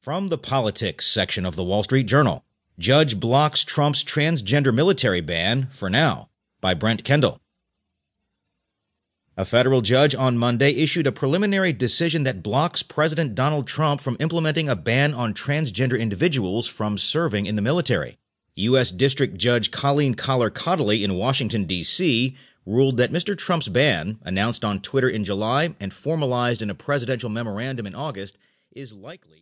From the politics section of the Wall Street Journal Judge blocks Trump's transgender military ban for now by Brent Kendall. A federal judge on Monday issued a preliminary decision that blocks President Donald Trump from implementing a ban on transgender individuals from serving in the military. U.S. District Judge Colleen Kollar-Kotelly in Washington, D.C., ruled that Mr. Trump's ban, announced on Twitter in July and formalized in a presidential memorandum in August, is likely